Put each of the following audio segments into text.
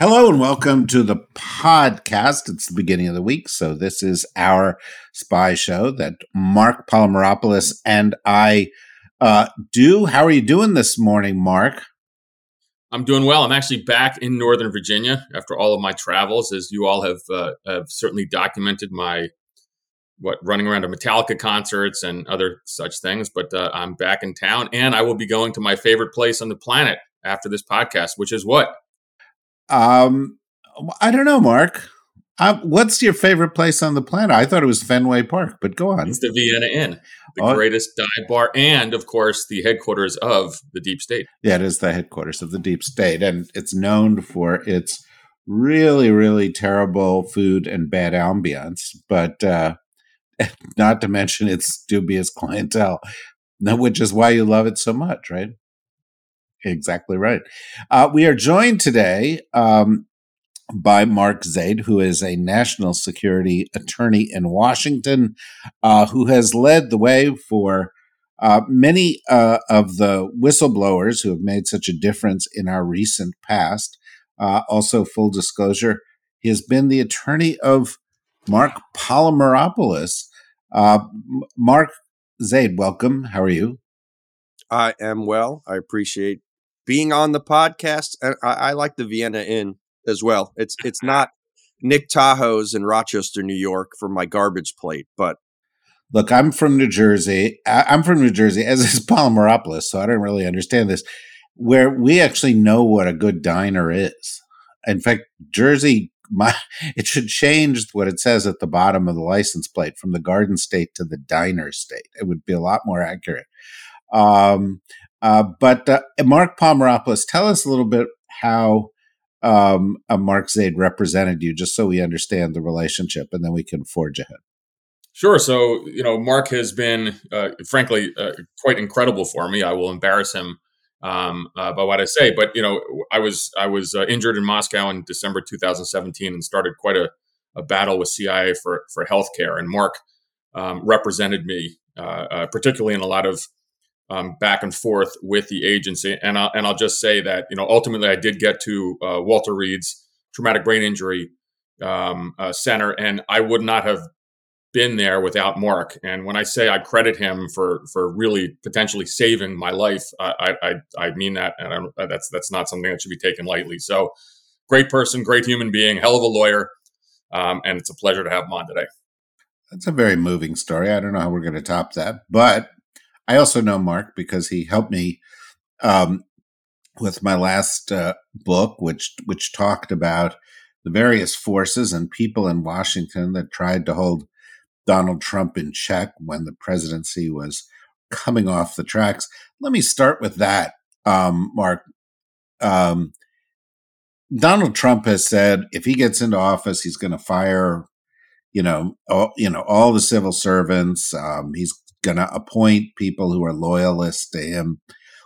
Hello and welcome to the podcast. It's the beginning of the week, so this is our spy show that Mark Polymeropoulos and I uh, do. How are you doing this morning, Mark? I'm doing well. I'm actually back in Northern Virginia after all of my travels, as you all have uh, have certainly documented my what running around to Metallica concerts and other such things. But uh, I'm back in town, and I will be going to my favorite place on the planet after this podcast, which is what Um, I don't know, Mark. Uh, what's your favorite place on the planet? I thought it was Fenway Park, but go on. It's the Vienna Inn, the Oh. greatest dive bar, and of course the headquarters of the Deep State. Yeah, it is the headquarters of the deep state, and it's known for its really, really terrible food and bad ambience, but uh, not to mention its dubious clientele, which is why you love it so much, right? Exactly right. Uh, we are joined today um, by Mark Zaid, who is a national security attorney in Washington, uh, who has led the way for uh, many uh, of the whistleblowers who have made such a difference in our recent past. Uh, also, full disclosure, he has been the attorney of Mark Polymeropoulos. Uh, Mark Zaid, welcome. How are you? I am well. I appreciate being on the podcast, and I, I like the Vienna Inn as well. It's it's not Nick Tahou's in Rochester, New York, for my garbage plate, but Look, I'm from New Jersey. I- I'm from New Jersey, as is Polymeropoulos, so I don't really understand this. Where we actually know what a good diner is. In fact, Jersey, my it should change what it says at the bottom of the license plate from the Garden State to the Diner State. It would be a lot more accurate. Um, uh, but uh, Mark Polymeropoulos, tell us a little bit how um, uh, Mark Zaid represented you, just so we understand the relationship, and then we can forge ahead. Sure. So, you know, Mark has been, uh, frankly, uh, quite incredible for me. I will embarrass him um, by what I say, but you know, I was I was injured in Moscow in December 2017 and started quite a, a battle with CIA for for healthcare. And Mark um, represented me, particularly in a lot of um, back and forth with the agency. And I'll, and I'll just say that you know, ultimately, I did get to uh, Walter Reed's traumatic brain injury um, uh, center, and I would not have been there without Mark. And when I say I credit him for for really potentially saving my life, I I, I mean that, and I don't, that's that's not something that should be taken lightly. So, great person, great human being, hell of a lawyer, um, and it's a pleasure to have him on today. That's a very moving story. I don't know how we're going to top that, but I also know Mark because he helped me um, with my last uh, book, which which talked about the various forces and people in Washington that tried to hold Donald Trump in check when the presidency was coming off the tracks. Let me start with that, um, Mark. Um, Donald Trump has said if he gets into office, he's going to fire, you know, all, you know, all the civil servants. Um, he's going to appoint people who are loyalists to him.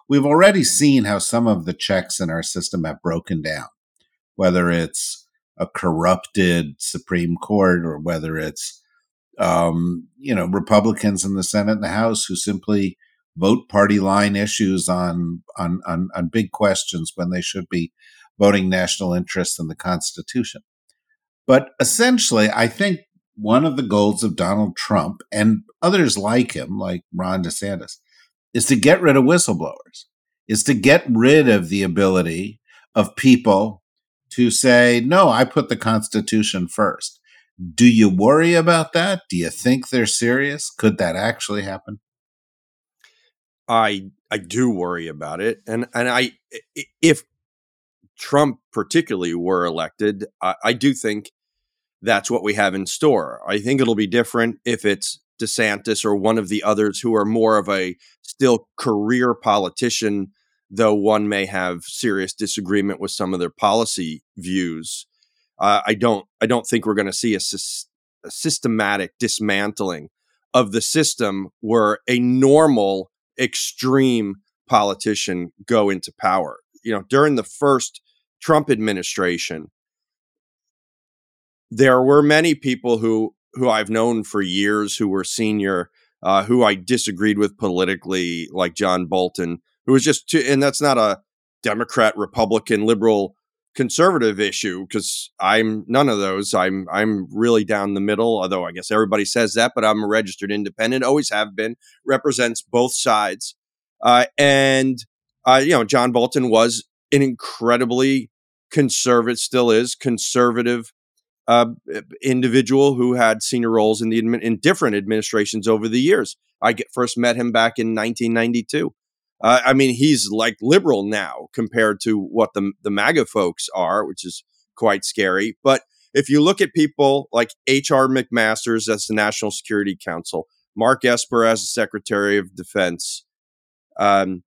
We've already seen how some of the checks in our system have broken down. whether it's a corrupted Supreme Court or whether it's um, you know Republicans in the Senate and the House who simply vote party line issues on on on, on big questions when they should be voting national interests in the Constitution. But essentially, I think one of the goals of Donald Trump and others like him, like Ron DeSantis, is to get rid of whistleblowers, is to get rid of the ability of people to say, no, I put the Constitution first. Do you worry about that? Do you think they're serious? Could that actually happen? I I do worry about it, and and I if Trump particularly were elected, I, I do think that's what we have in store. I think it'll be different if it's DeSantis or one of the others who are more of a still career politician, though one may have serious disagreement with some of their policy views. Uh, I don't. I don't think we're going to see a, a systematic dismantling of the system where a normal extreme politician go into power. You know, during the first Trump administration, there were many people who who I've known for years who were senior, uh, who I disagreed with politically, like John Bolton, who was just too, and that's not a Democrat, Republican, liberal, conservative issue because I'm none of those. I'm I'm really down the middle. Although I guess everybody says that, but I'm a registered independent. Always have been. Represents both sides, uh, and uh, you know John Bolton was an incredibly conservative, still is conservative uh, individual who had senior roles in the in different administrations over the years. I get, first met him back in 1992. Uh, I mean, he's like liberal now compared to what the the MAGA folks are, which is quite scary. But if you look at people like H.R. McMaster's as the National Security Council, Mark Esper as the Secretary of Defense, um,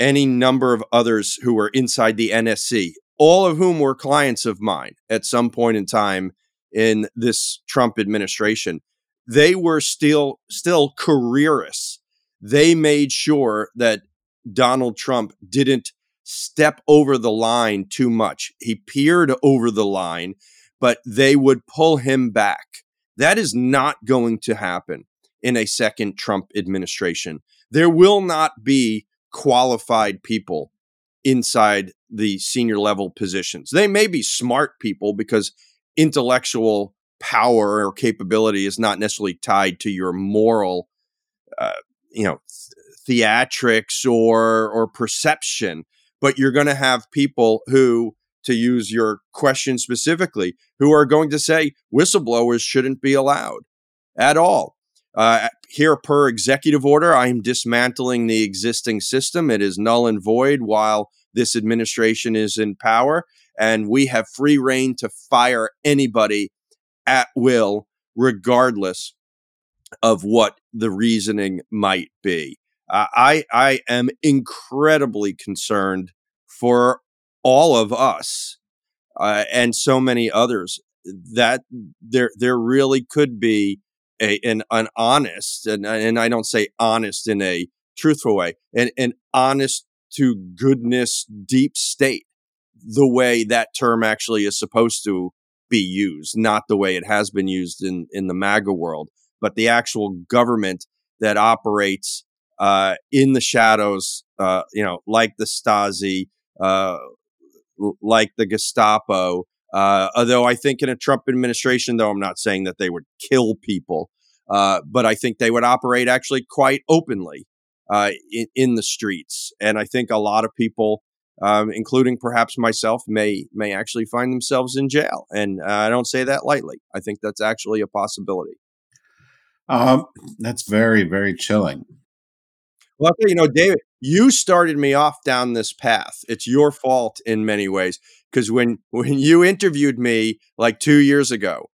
any number of others who were inside the NSC, all of whom were clients of mine at some point in time in this Trump administration. They were still still careerists. They made sure that Donald Trump didn't step over the line too much. He peered over the line, but they would pull him back. That is not going to happen in a second Trump administration. There will not be qualified people inside the senior level positions. They may be smart people because intellectual power or capability is not necessarily tied to your moral, uh, you know, theatrics or or perception. But you're going to have people who, to use your question specifically, who are going to say whistleblowers shouldn't be allowed at all. Uh, here, per executive order, I am dismantling the existing system. It is null and void while this administration is in power, and we have free reign to fire anybody at will, regardless of what the reasoning might be. Uh, I I am incredibly concerned for all of us uh, and so many others that there there really could be a, an, an honest, and, and I don't say honest in a truthful way, an, an honest to goodness deep state, the way that term actually is supposed to be used, not the way it has been used in, in the MAGA world, but the actual government that operates uh, in the shadows, uh, you know, like the Stasi, uh, like the Gestapo, uh, although I think in a Trump administration, though I'm not saying that they would kill people, uh, but I think they would operate actually quite openly uh, in, in, the streets. And I think a lot of people, um, including perhaps myself, may may actually find themselves in jail. And uh, I don't say that lightly. I think that's actually a possibility. Um, that's very very chilling. Well, you know, David, you started me off down this path. It's your fault in many ways because when when you interviewed me like two years ago,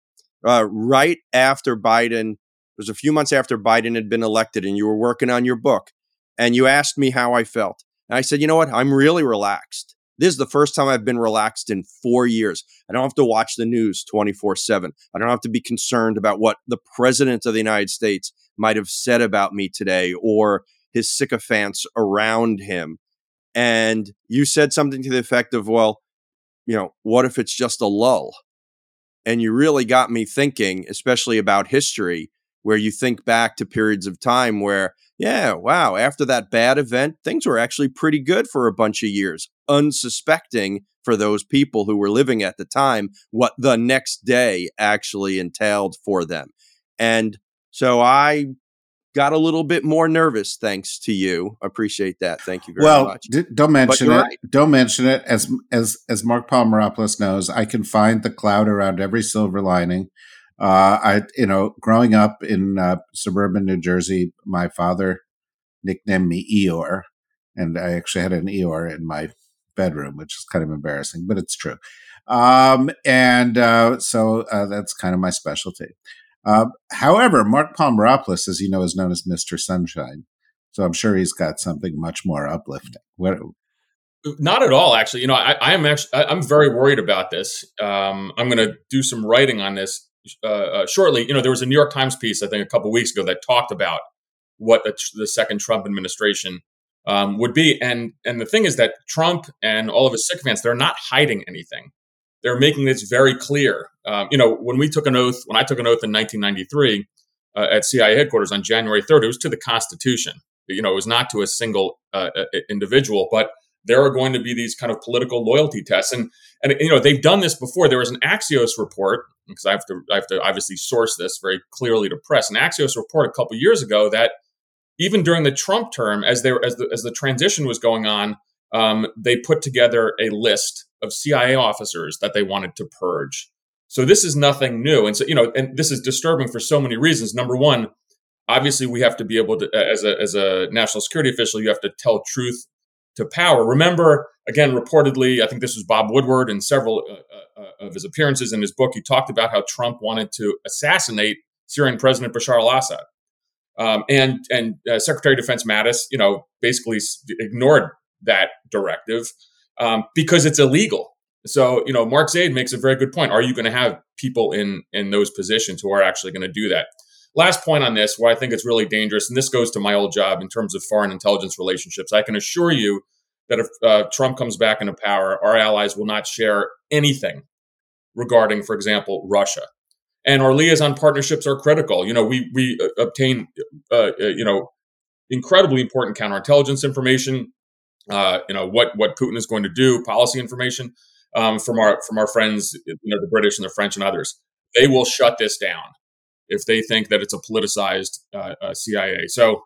uh, right after Biden, it was a few months after Biden had been elected, and you were working on your book, and you asked me how I felt, and I said, you know what, I'm really relaxed. This is the first time I've been relaxed in four years. I don't have to watch the news 24 7. I don't have to be concerned about what the president of the United States might have said about me today or his sycophants around him. And you said something to the effect of, well, you know, what if it's just a lull? And you really got me thinking, especially about history, where you think back to periods of time where, yeah, wow, after that bad event, things were actually pretty good for a bunch of years, unsuspecting for those people who were living at the time what the next day actually entailed for them. And so I got a little bit more nervous thanks to you. Appreciate that. Thank you very well, much. D- don't mention it. Right. Don't mention it. As as as Mark Polymeropoulos knows, I can find the cloud around every silver lining. Uh, I you know, growing up in uh, suburban New Jersey, my father nicknamed me Eeyore, and I actually had an Eeyore in my bedroom, which is kind of embarrassing, but it's true. Um, and uh, so uh, that's kind of my specialty. Uh, however, Mark Polymeropoulos, as you know, is known as Mr. Sunshine. So I'm sure he's got something much more uplifting. What, not at all, actually. You know, I, am actually I'm very worried about this. Um, I'm going to do some writing on this uh, uh, shortly. You know, there was a New York Times piece I think a couple weeks ago that talked about what the, the second Trump administration um, would be, and and the thing is that Trump and all of his sycophants they're not hiding anything they're making this very clear. Um, you know, when we took an oath, when I took an oath in 1993 uh, at CIA headquarters on January 3rd, it was to the Constitution. You know, it was not to a single uh, individual, but there are going to be these kind of political loyalty tests, and and you know they've done this before. There was an Axios report because I have to I have to obviously source this very clearly to press. An Axios report a couple years ago that even during the Trump term, as there as the as the transition was going on, um, they put together a list of CIA officers that they wanted to purge. So this is nothing new. And so, you know, and this is disturbing for so many reasons. Number one, obviously we have to be able to, as a, as a national security official, you have to tell truth to power. Remember, again, reportedly, I think this was Bob Woodward in several uh, uh, uh, of his appearances in his book. He talked about how Trump wanted to assassinate Syrian President Bashar al-Assad. Um, and and uh, Secretary of Defense Mattis, you know, basically ignored that directive um, because it's illegal. So, you know, Mark Zaid makes a very good point. Are you going to have people in in those positions who are actually going to do that? Last point on this, where I think it's really dangerous, and this goes to my old job in terms of foreign intelligence relationships. I can assure you that if uh, Trump comes back into power, our allies will not share anything regarding, for example, Russia. And our liaison partnerships are critical. You know, we we uh, obtain, uh, uh you know, incredibly important counterintelligence information uh, you know what what Putin is going to do, policy information um, from our from our friends, you know, the British and the French and others. They will shut this down if they think that it's a politicized uh, uh, CIA. So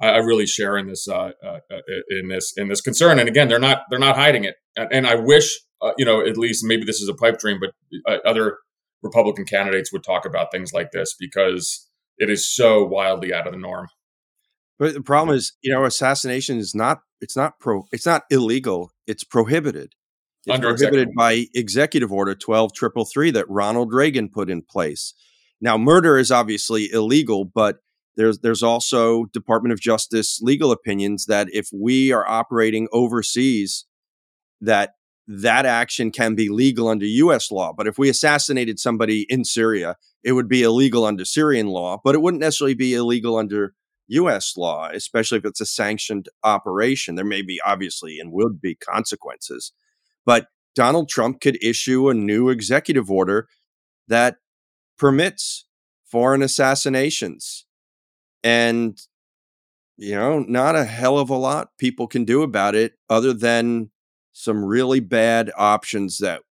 I, I, really share in this uh, uh, uh, in this in this concern. And again, they're not they're not hiding it. And, and I wish you know at least maybe this is a pipe dream, but other Republican candidates would talk about things like this because it is so wildly out of the norm. But the problem is, you know, assassination is not it's not pro it's not illegal, it's prohibited. It's prohibited executive. by executive order 12333 that Ronald Reagan put in place. Now, murder is obviously illegal, but there's there's also Department of Justice legal opinions that if we are operating overseas, that that action can be legal under U.S. law. But if we assassinated somebody in Syria, it would be illegal under Syrian law, but it wouldn't necessarily be illegal under US law, especially if it's a sanctioned operation. There may be obviously and would be consequences. But Donald Trump could issue a new executive order that permits foreign assassinations. And, you know, not a hell of a lot people can do about it other than some really bad options that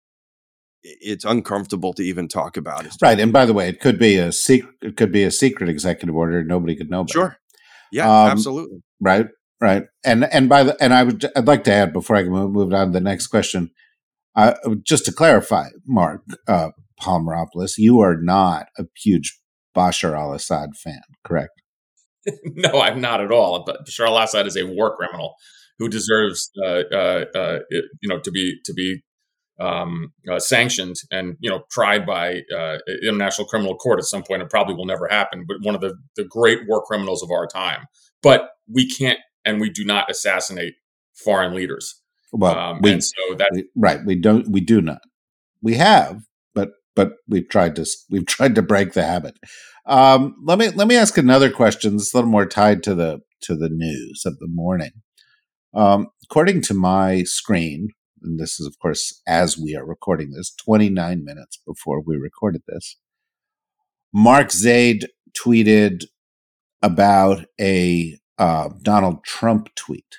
it's uncomfortable to even talk about. Right, and by the way, it could be a secret. It could be a secret executive order. Nobody could know about. Sure, yeah, um, absolutely. Right, right, and and by the and I would I'd like to add before I move, move on to the next question, uh, just to clarify, Mark uh, Polymeropoulos, you are not a huge Bashar al-Assad fan, correct? no, I'm not at all. But Bashar al-Assad is a war criminal who deserves, uh, uh, uh, you know, to be to be um, uh, sanctioned and you know tried by uh, international criminal court at some point. It probably will never happen, but one of the the great war criminals of our time. But we can't and we do not assassinate foreign leaders. Well, um, we, so that we, right, we don't, we do not. We have, but we've tried to we've tried to break the habit. Um, let me let me ask another question. That's a little more tied to the to the news of the morning. Um, according to my screen, and this is, of course, as we are recording this, 29 minutes before we recorded this. Mark Zaid tweeted about a uh, Donald Trump tweet.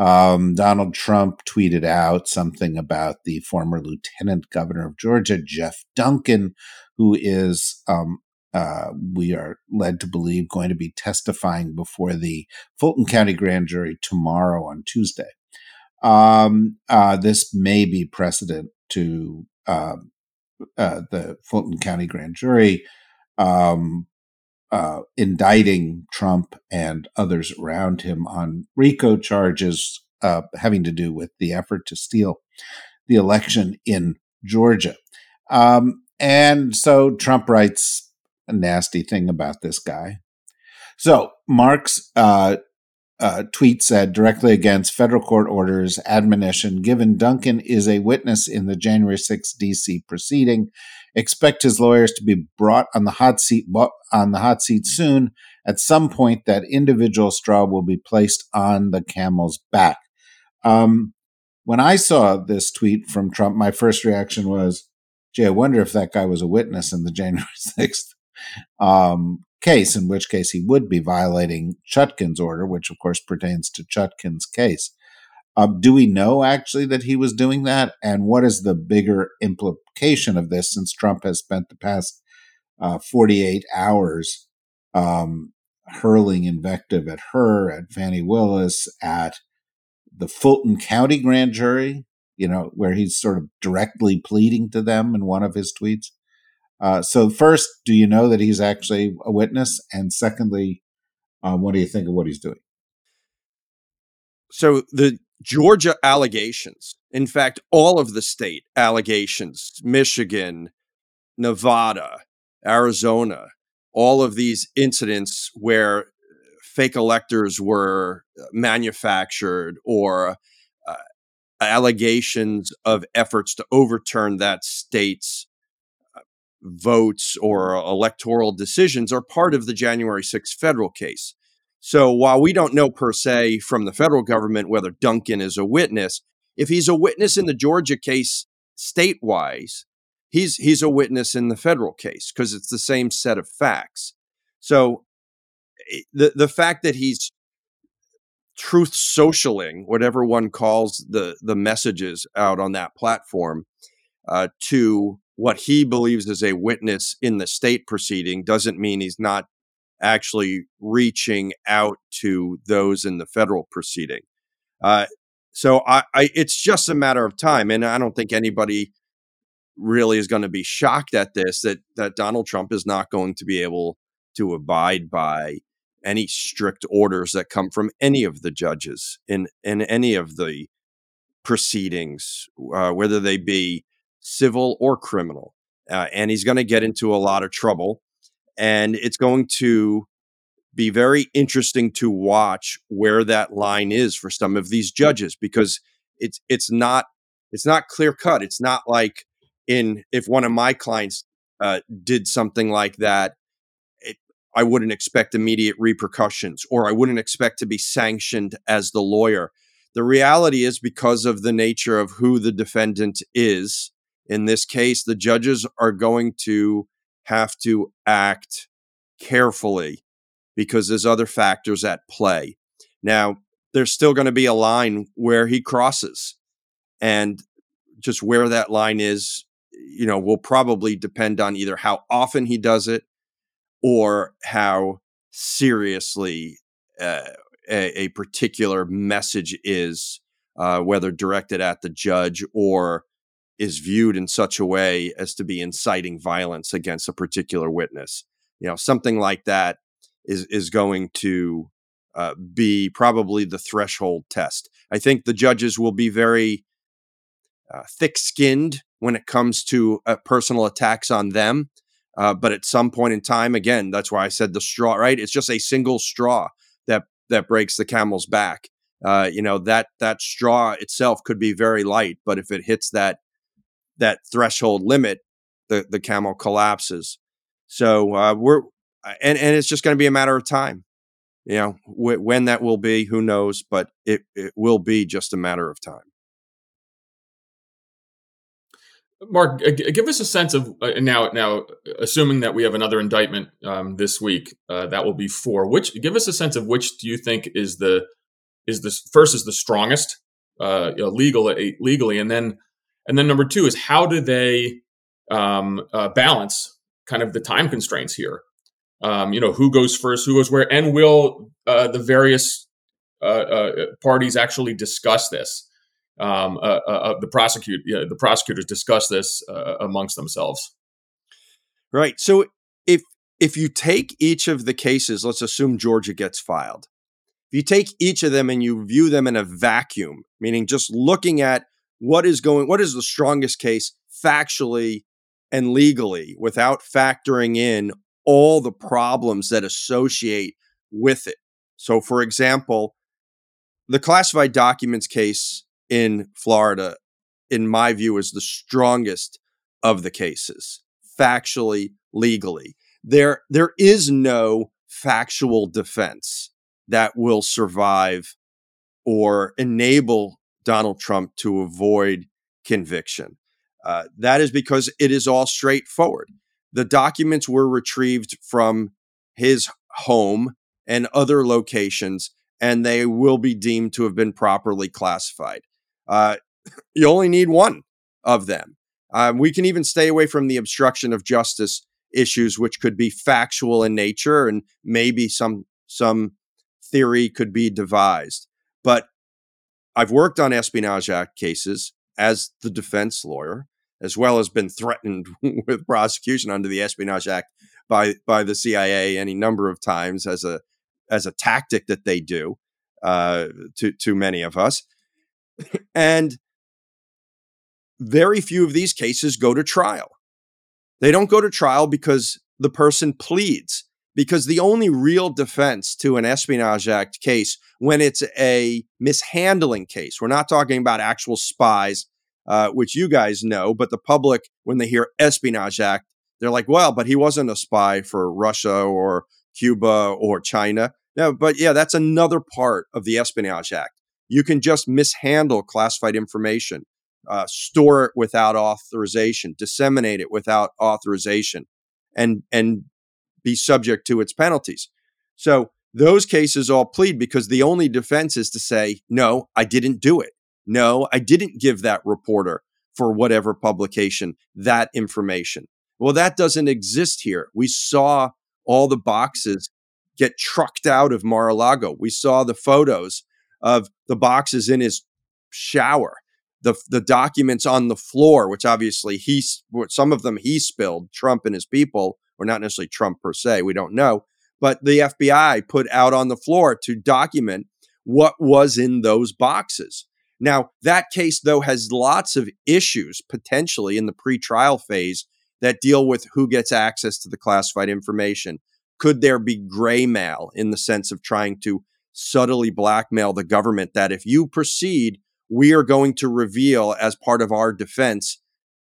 Um, Donald Trump tweeted out something about the former lieutenant governor of Georgia, Geoff Duncan, who is, um, uh, we are led to believe, going to be testifying before the Fulton County grand jury tomorrow on Tuesday. Um, uh, this may be precedent to um, uh, the Fulton County grand jury um, uh, indicting Trump and others around him on RICO charges uh, having to do with the effort to steal the election in Georgia. Um, and so Trump writes a nasty thing about this guy. So Mark's uh, uh, tweet said directly against federal court orders admonition given Duncan is a witness in the January 6 DC proceeding expect his lawyers to be brought on the hot seat on the hot seat soon at some point that individual straw will be placed on the camel's back um, when i saw this tweet from trump my first reaction was gee i wonder if that guy was a witness in the january 6th um, case, in which case he would be violating Chutkan's order, which of course pertains to Chutkan's case. Uh, do we know actually that he was doing that? And what is the bigger implication of this since Trump has spent the past uh, 48 hours um, hurling invective at her, at Fani Willis, at the Fulton County grand jury, you know, where he's sort of directly pleading to them in one of his tweets? Uh, so, first, do you know that he's actually a witness? And secondly, um, what do you think of what he's doing? So, the Georgia allegations, in fact, all of the state allegations, Michigan, Nevada, Arizona, all of these incidents where fake electors were uh, manufactured or uh, allegations of efforts to overturn that state's votes or electoral decisions are part of the January 6th federal case. So while we don't know per se from the federal government whether Duncan is a witness, if he's a witness in the Georgia case statewise, he's he's a witness in the federal case because it's the same set of facts. So eh, the the fact that he's truth socialing whatever one calls the the messages out on that platform uh, to what he believes is a witness in the state proceeding doesn't mean he's not actually reaching out to those in the federal proceeding. Uh, so I, I, it's just a matter of time, and I don't think anybody really is going to be shocked at this that that Donald Trump is not going to be able to abide by any strict orders that come from any of the judges in in any of the proceedings, uh, whether they be civil or criminal. Uh, and he's going to get into a lot of trouble. And it's going to be very interesting to watch where that line is for some of these judges because it's it's not it's not clear cut. It's not like in if one of my clients uh, did something like that, it, I wouldn't expect immediate repercussions or I wouldn't expect to be sanctioned as the lawyer. The reality is because of the nature of who the defendant is, in this case, the judges are going to have to act carefully because there's other factors at play. Now, there's still going to be a line where he crosses, and just where that line is, you know, will probably depend on either how often he does it or how seriously uh, a, a, particular message is, uh, whether directed at the judge or is viewed in such a way as to be inciting violence against a particular witness. You know, something like that is is going to uh, be probably the threshold test. I think the judges will be very uh, thick-skinned when it comes to uh, personal attacks on them. Uh, but at some point in time, again, that's why I said the straw. Right? It's just a single straw that that breaks the camel's back. Uh, you know that that straw itself could be very light, but if it hits that that threshold limit, the the camel collapses. So uh, we're and and it's just going to be a matter of time. You know wh- when that will be, who knows? But it it will be just a matter of time. Mark, give us a sense of uh, now. Now, assuming that we have another indictment um, this week, uh, that will be four. Which give us a sense of which do you think is the is the first is the strongest uh, you know, legal legally, and then and then number two is how do they um, uh, balance kind of the time constraints here? Um, you know, who goes first, who goes where, and will uh, the various parties actually discuss this? um, uh, uh, uh, the prosecute yeah, the prosecutors discuss this uh, amongst themselves. Right. So if if you take each of the cases, let's assume Georgia gets filed. If you take each of them and you view them in a vacuum, meaning just looking at what is going, what is the strongest case factually and legally, without factoring in all the problems that associate with it. So, for example, the classified documents case in Florida, in my view, is the strongest of the cases, factually, legally. There, there is no factual defense that will survive or enable Donald Trump to avoid conviction. Uh, that is because it is all straightforward. The documents were retrieved from his home and other locations, and they will be deemed to have been properly classified. Uh, you only need one of them. Um, we can even stay away from the obstruction of justice issues, which could be factual in nature, and maybe some some theory could be devised. But I've worked on Espionage Act cases as the defense lawyer, as well as been threatened with prosecution under the Espionage Act by by the CIA any number of times as a as a tactic that they do uh, to to many of us and very few of these cases go to trial. They don't go to trial because the person pleads, because the only real defense to an Espionage Act case, when it's a mishandling case, we're not talking about actual spies, uh, which you guys know, but the public, when they hear Espionage Act, they're like, well, but he wasn't a spy for Russia or Cuba or China. No, but yeah, that's another part of the Espionage Act. You can just mishandle classified information, uh, store it without authorization, disseminate it without authorization, and and be subject to its penalties. So those cases all plead because the only defense is to say, no, I didn't do it. No, I didn't give that reporter for whatever publication that information. Well, that doesn't exist here. We saw all the boxes get trucked out of Mar a Lago. We saw the photos of the boxes in his shower, the the documents on the floor, which obviously he some of them he spilled, Trump and his people, or not necessarily Trump per se, we don't know, but the FBI put out on the floor to document what was in those boxes. Now, that case though has lots of issues potentially in the pre-trial phase that deal with who gets access to the classified information. Could there be gray mail in the sense of trying to subtly blackmail the government that if you proceed, we are going to reveal as part of our defense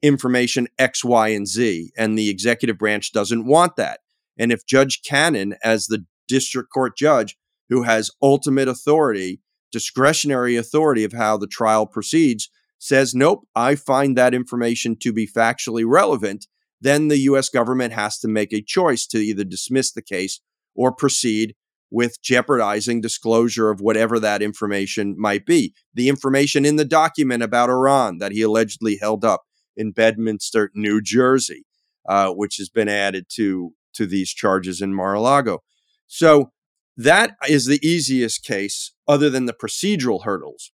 information X, Y, and Z. And the executive branch doesn't want that. And if Judge Cannon, as the district court judge who has ultimate authority, discretionary authority of how the trial proceeds, says, nope, I find that information to be factually relevant, then the US government has to make a choice to either dismiss the case or proceed with jeopardizing disclosure of whatever that information might be. The information in the document about Iran that he allegedly held up in Bedminster, New Jersey, uh, which has been added to to these charges in Mar-a-Lago. So that is the easiest case, other than the procedural hurdles.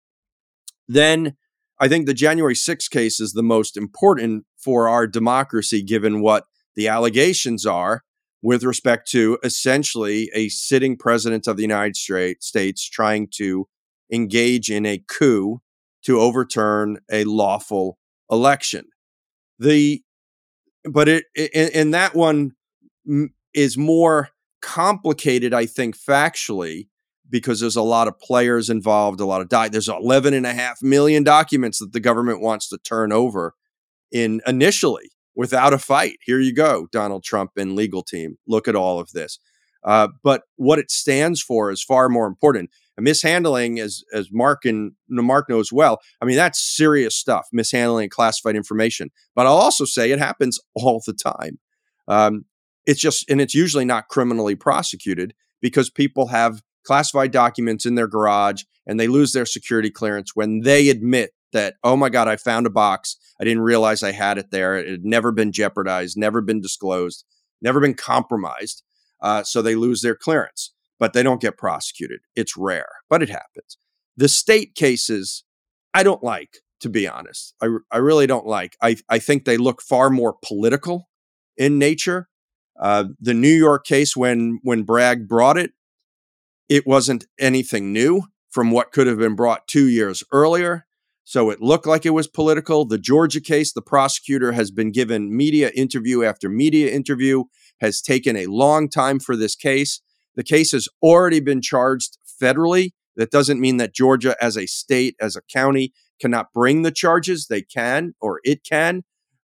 Then I think the January 6th case is the most important for our democracy, given what the allegations are with respect to essentially a sitting president of the United States trying to engage in a coup to overturn a lawful election. The but it and that one is more complicated, I think, factually, because there's a lot of players involved, a lot of di- there's 11 and a half million documents that the government wants to turn over in initially without a fight. Here you go, Donald Trump and legal team. Look at all of this. Uh, but what it stands for is far more important. Mishandling, as as Mark and Mark knows well, I mean that's serious stuff. Mishandling classified information. But I'll also say it happens all the time. Um, it's just, and it's usually not criminally prosecuted because people have classified documents in their garage and they lose their security clearance when they admit that, oh my God, I found a box. I didn't realize I had it there. It had never been jeopardized, never been disclosed, never been compromised. Uh, so they lose their clearance, but they don't get prosecuted. It's rare, but it happens. The state cases, I don't like, to be honest. I, I really don't like. I, I think they look far more political in nature. Uh, the New York case, when when Bragg brought it, it wasn't anything new from what could have been brought two years earlier. So it looked like it was political. The Georgia case, the prosecutor has been given media interview after media interview, has taken a long time for this case. The case has already been charged federally. That doesn't mean that Georgia, as a state, as a county, cannot bring the charges. They can, or it can.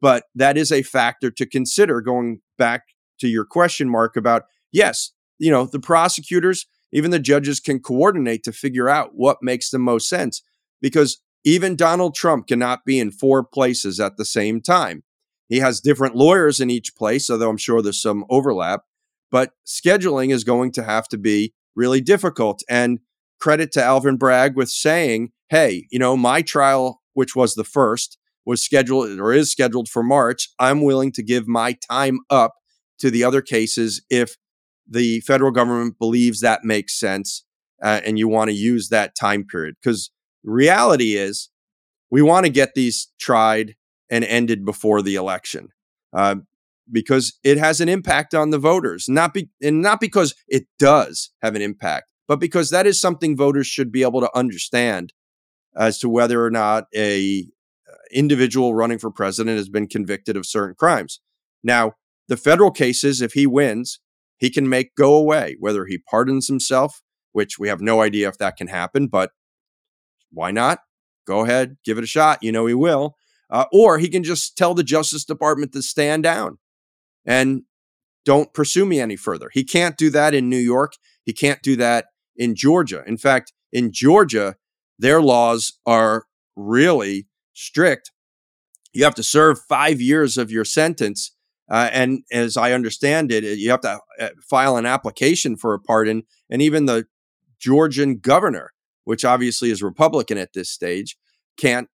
But that is a factor to consider going back to your question, Mark, about yes, you know, the prosecutors, even the judges can coordinate to figure out what makes the most sense because even Donald Trump cannot be in four places at the same time. He has different lawyers in each place, although I'm sure there's some overlap, but scheduling is going to have to be really difficult. And credit to Alvin Bragg with saying, hey, you know, my trial, which was the first, was scheduled or is scheduled for March. I'm willing to give my time up to the other cases if the federal government believes that makes sense uh, and you want to use that time period. Because reality is, we want to get these tried and ended before the election. Uh, because it has an impact on the voters, not be, and not because it does have an impact, but because that is something voters should be able to understand as to whether or not a individual running for president has been convicted of certain crimes. Now, the federal cases, if he wins, he can make go away, whether he pardons himself, which we have no idea if that can happen, but why not? Go ahead, give it a shot. You know he will. Uh, or he can just tell the Justice Department to stand down and don't pursue me any further. He can't do that in New York. He can't do that in Georgia. In fact, in Georgia, their laws are really strict, you have to serve five years of your sentence. Uh, and as I understand it, you have to uh, file an application for a pardon. And even the Georgian governor, which obviously is Republican at this stage, can't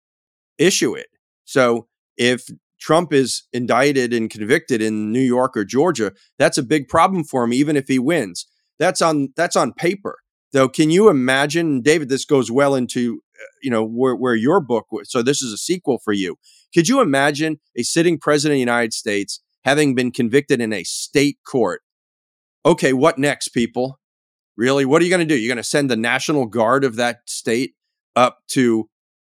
issue it. So if Trump is indicted and convicted in New York or Georgia, that's a big problem for him, even if he wins. That's on that's on paper. Though, can you imagine, David? This goes well into uh, you know where, where your book. So this is a sequel for you. Could you imagine a sitting president of the United States having been convicted in a state court? Okay, what next, people? Really, what are you going to do? You're going to send the National Guard of that state up to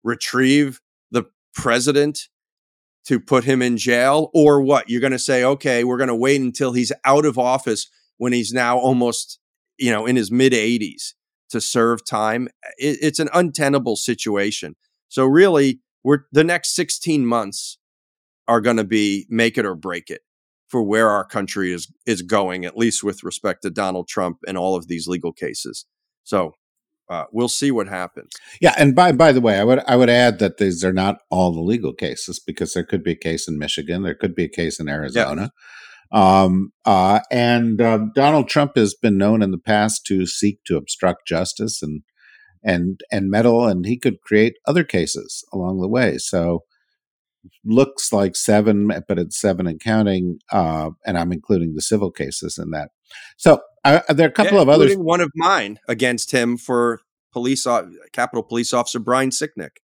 retrieve the president to put him in jail, or what? You're going to say, okay, we're going to wait until he's out of office when he's now almost, you know, in his mid 80s to serve time. It, it's an untenable situation. So really, we're the next 16 months are going to be make it or break it for where our country is is going, at least with respect to Donald Trump and all of these legal cases. So uh, we'll see what happens. Yeah, and by by the way, I would I would add that these are not all the legal cases because there could be a case in Michigan, there could be a case in Arizona. Um, uh, and uh, Donald Trump has been known in the past to seek to obstruct justice and and and meddle, and he could create other cases along the way. So looks like seven, but it's seven and counting. Uh, and I'm including the civil cases in that. So uh, there are a couple yeah, of others. One of mine against him for police, Capitol Police Officer Brian Sicknick,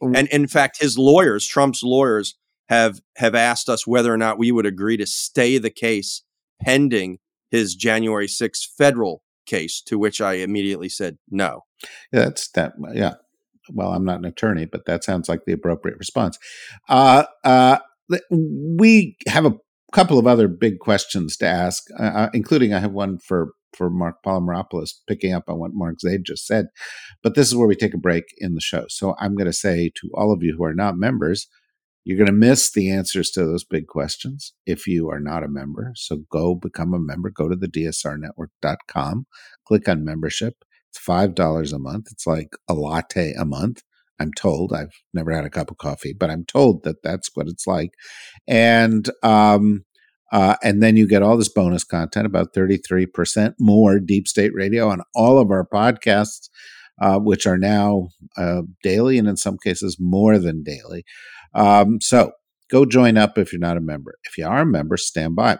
and in fact, his lawyers, Trump's lawyers, have have asked us whether or not we would agree to stay the case pending his January 6th federal case, to which I immediately said no. Yeah, that's that. Yeah. Well, I'm not an attorney, but that sounds like the appropriate response. Uh, uh, we have a couple of other big questions to ask, uh, uh including I have one for for Mark Polymeropoulos, picking up on what Mark Zaid just said. But this is where we take a break in the show. So I'm going to say to all of you who are not members, you're going to miss the answers to those big questions if you are not a member. So go become a member. Go to the dsrnetwork.com, click on membership, It's five dollars a month. It's like a latte a month. I'm told. I've never had a cup of coffee, but I'm told that that's what it's like. And um, uh, and then you get all this bonus content, about 33% more deep state radio on all of our podcasts, uh, which are now uh, daily and in some cases more than daily. Um, so go join up if you're not a member. If you are a member, stand by.